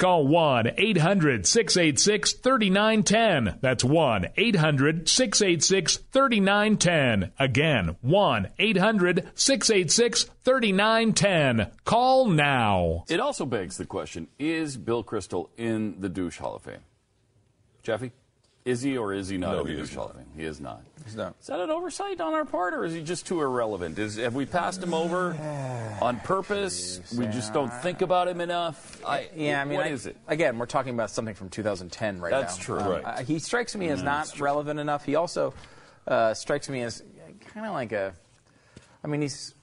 call 1 800 686 3910. That's 1 800 686 3910. Again, 1 800 686 3910. Call now. It also begs the question is Bill Kristol in the douche Hall of Fame? Jeffy? Is he or is he not No, in he is not. of He is not. He's not. Is that an oversight on our part, or is he just too irrelevant? Is have we passed him over on purpose? We just don't think about him enough. I, Yeah, I mean, what I- is it? Again, we're talking about something from 2010 right That's now. true. Um, Right. uh, he strikes me as not relevant enough. He also uh, strikes me as kind of like a. I mean, he's.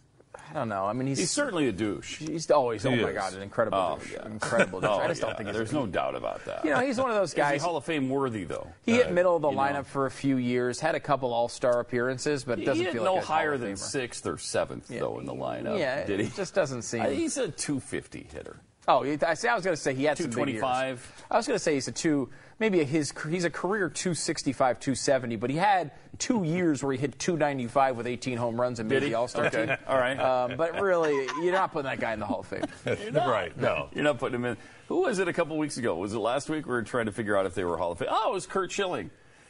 I don't know. I mean, he's. He's certainly a douche. He's always. Oh He my. God, an incredible Oh, douche. yeah. Incredible douche. Oh, I just yeah, don't think there's no doubt about that. You know, he's one of those is guys. he Hall of Fame worthy though? He hit middle of the you know. lineup for a few years, had a couple All Star appearances, but doesn't feel no like Hall higher than sixth or seventh Yeah. though in the lineup. Yeah, did he? it just doesn't seem. I- he's a 250 hitter. Oh, I see. I was going to say he had some big years. 225. I was going to say he's a two, maybe a his he's a career 265, 270, but he had two years where he hit 295 with 18 home runs and made the All Star Okay. team. All right. Um, but really, you're not putting that guy in the Hall of Fame. you're right. No. You're not putting him in. Who was it a couple weeks ago? Was it last week? We were trying to figure out if they were Hall of Fame. Oh, it was Curt Schilling.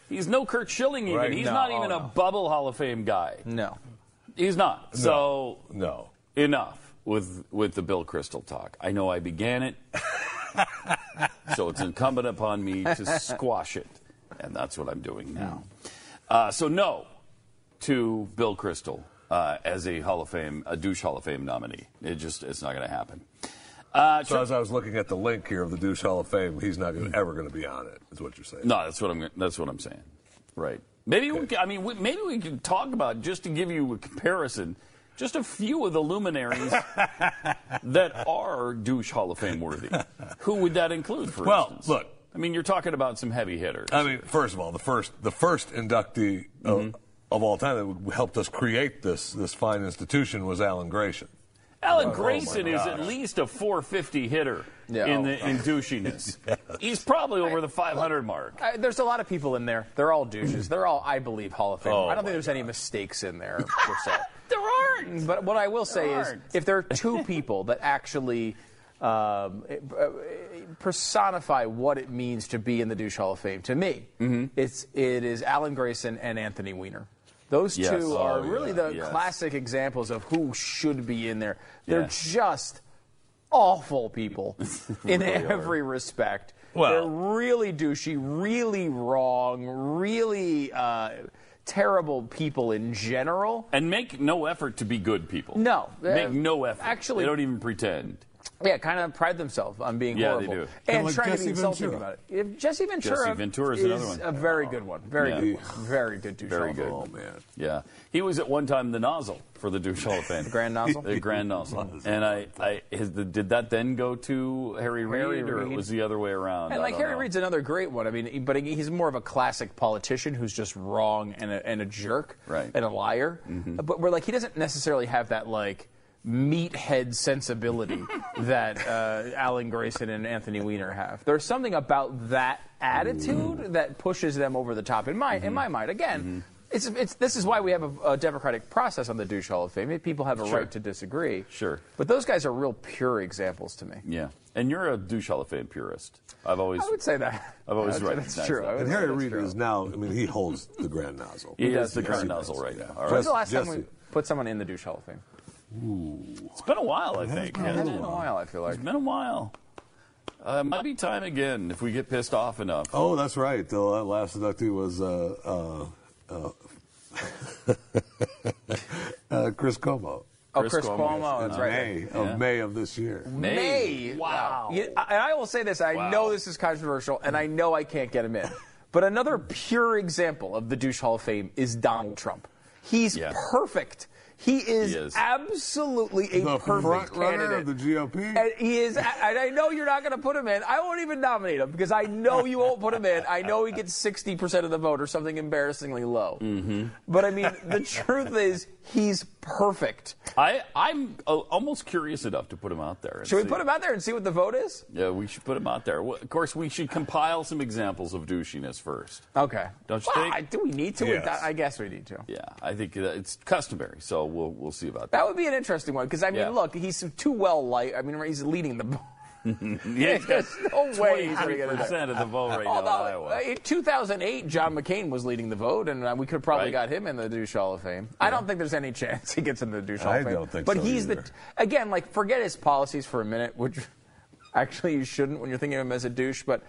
He's no Curt Schilling even. Right. He's No, not even oh, a bubble Hall of Fame guy. No. He's not. So No. enough with with the Bill Kristol talk. I know I began it, so it's incumbent upon me to squash it, and that's what I'm doing now. Uh, so no to Bill Kristol uh, as a Hall of Fame, a douche Hall of Fame nominee. It just it's not going to happen. Uh, So as I was looking at the link here of the Douche Hall of Fame, he's not gonna, ever going to be on it. Is what you're saying? No, that's what I'm. That's what I'm saying. Right. Maybe we. Can, I mean, we, maybe we can talk about just to give you a comparison. Just a few of the luminaries that are douche Hall of Fame worthy. Who would that include? For Well, instance, look. I mean, you're talking about some heavy hitters. I mean, first of all, the first the first inductee Mm-hmm. of, of all time that helped us create this this fine institution was Alan Grayson. Alan Oh, Grayson my is at least a 450 hitter Yeah. in the in douchiness. He's probably over the 500 mark. I, there's a lot of people in there. They're all douches. They're all, I believe, Hall of Fame. Oh, I don't think my there's any mistakes in there per se. There aren't. But what I will say There is, aren't. if there are two people that actually um, uh, personify what it means to be in the douche Hall of Fame, to me, Mm-hmm. it's it is Alan Grayson and Anthony Weiner. Those Yes. two are Oh, really yeah. the Yes. classic examples of who should be in there. They're Yes. just awful people in every respect. Well- They're really douchey, really wrong, really uh, terrible people in general. And make no effort to be good people. No. Make Uh, no effort. actually- they don't even pretend. Yeah, kind of pride themselves on being Yeah, they horrible do. and like trying to be insulting Ventura. about it. If Jesse Ventura, Jesse Ventura is another one. a very good one. Very Yeah. good one. Very good douche. Very good. Oh man. Yeah, he was at one time the nozzle for the douche Hall of Fame. the Grand Nozzle? The grand nozzle. And I, I his, the, did that then go to Harry, Harry Reid, or it was the other way around? And I like don't Harry know. Reid's another great one. I mean, he- but he's more of a classic politician who's just wrong and a, and a jerk Right. and a liar. Mm-hmm. But we're like he doesn't necessarily have that like meathead sensibility that uh, Alan Grayson and Anthony Weiner have. There's something about that attitude that pushes them over the top. In my in my mind, again. It's, it's, this is why we have a, a democratic process on the douche Hall of Fame. People have a Sure. right to disagree. Sure. But those guys are real pure examples to me. Yeah, and you're a douche Hall of Fame purist. I've always. I would say that. I've always right. That's true. that. And Harry Reid is now. I mean, he holds the grand nozzle. He does, is the grand nozzle does, right yeah. now. All When's the last time we put someone in the douche Hall of Fame? It's been a while, I think. It's hasn't been a while, I feel like. It's been a while. Uh, might be time again if we get pissed off enough. Oh, that's right. The last inductee was uh, uh, uh, uh, Chris Cuomo. Oh, Chris Cuomo, that's right. May of May of this year. May. Wow. You- and I will say this I Wow. know this is controversial, and I know I can't get him in. But another pure example of the douche Hall of Fame is Donald Trump. He's Yeah. perfect. He is, He is. absolutely a The perfect front runner candidate. of the GOP. And he is, and I know you're not going to put him in. I won't even nominate him because I know you won't put him in. I know he gets 60% of the vote or something embarrassingly low. Mm-hmm. But I mean, the truth is, he's perfect. I, I'm uh, almost curious enough to put him out there. Should we see. put him out there and see what the vote is? Yeah, we should put him out there. Well, of course, we should compile some examples of douchiness first. Okay. Don't you Well, think? I- Do we need to? Yes. I guess we need to. Yeah, I think it's customary, so we'll we'll see about that. That would be an interesting one because I mean, Yeah. look, he's too well light. I mean, he's leading the. yeah, There's no way he's going to get percent of the vote right now in Although Iowa. uh, in 2008, John McCain was leading the vote, and uh, we could have probably Right. got him in the douche Hall of Fame. I don't think there's any chance he gets in the douche Hall I of Fame. I don't think but so he's either. the again, like forget his policies for a minute, which actually you shouldn't when you're thinking of him as a douche, but.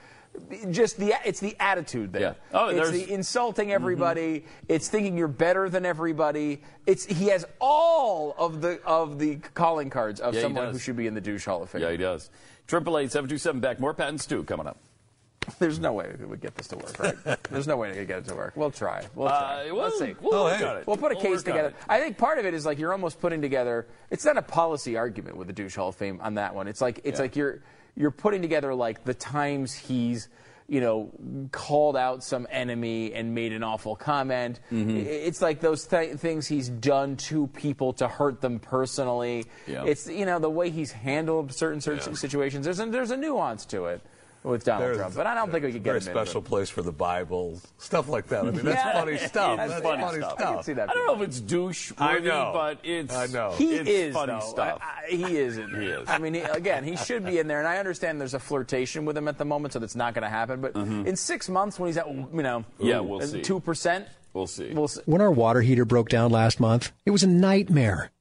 Just the it's the attitude there. Yeah. Oh, it's there's- the insulting everybody. It's thinking you're better than everybody. It's he has all of the of the calling cards of Yeah, someone who should be in the douche Hall of Fame. Yeah, he does. Triple eight seven two seven back. More patents too coming up. There's no way we would get this to work, right? There's no way to get it to work. We'll try. We'll try. Uh, well, Let's see. We'll, Oh, hey. We'll put a We'll case together. I think part of it is like you're almost putting together. It's not a policy argument with the douche Hall of Fame on that one. It's like it's Yeah. like you're you're putting together like the times he's you know called out some enemy and made an awful comment. Mm-hmm. It's like those th- things he's done to people to hurt them personally. Yeah. It's you know the way he's handled certain certain situations. There's a, there's a nuance to it with Donald There's Trump, but I don't think we could get very special place for the Bible, stuff like that. I mean, that's Yeah. funny stuff. That's That's, funny funny, stuff. stuff. I can see that. I don't know if it's douche I worthy, know. but it's I know. He it's is funny though. stuff. I- I- he isn't. He is. I mean, he, again, he should be in there, and I understand there's a flirtation with him at the moment, so that's not going to happen. But in six months, when he's at, you know, Mm-hmm. Yeah, we'll see. two percent, We'll see. We'll see. When our water heater broke down last month, it was a nightmare.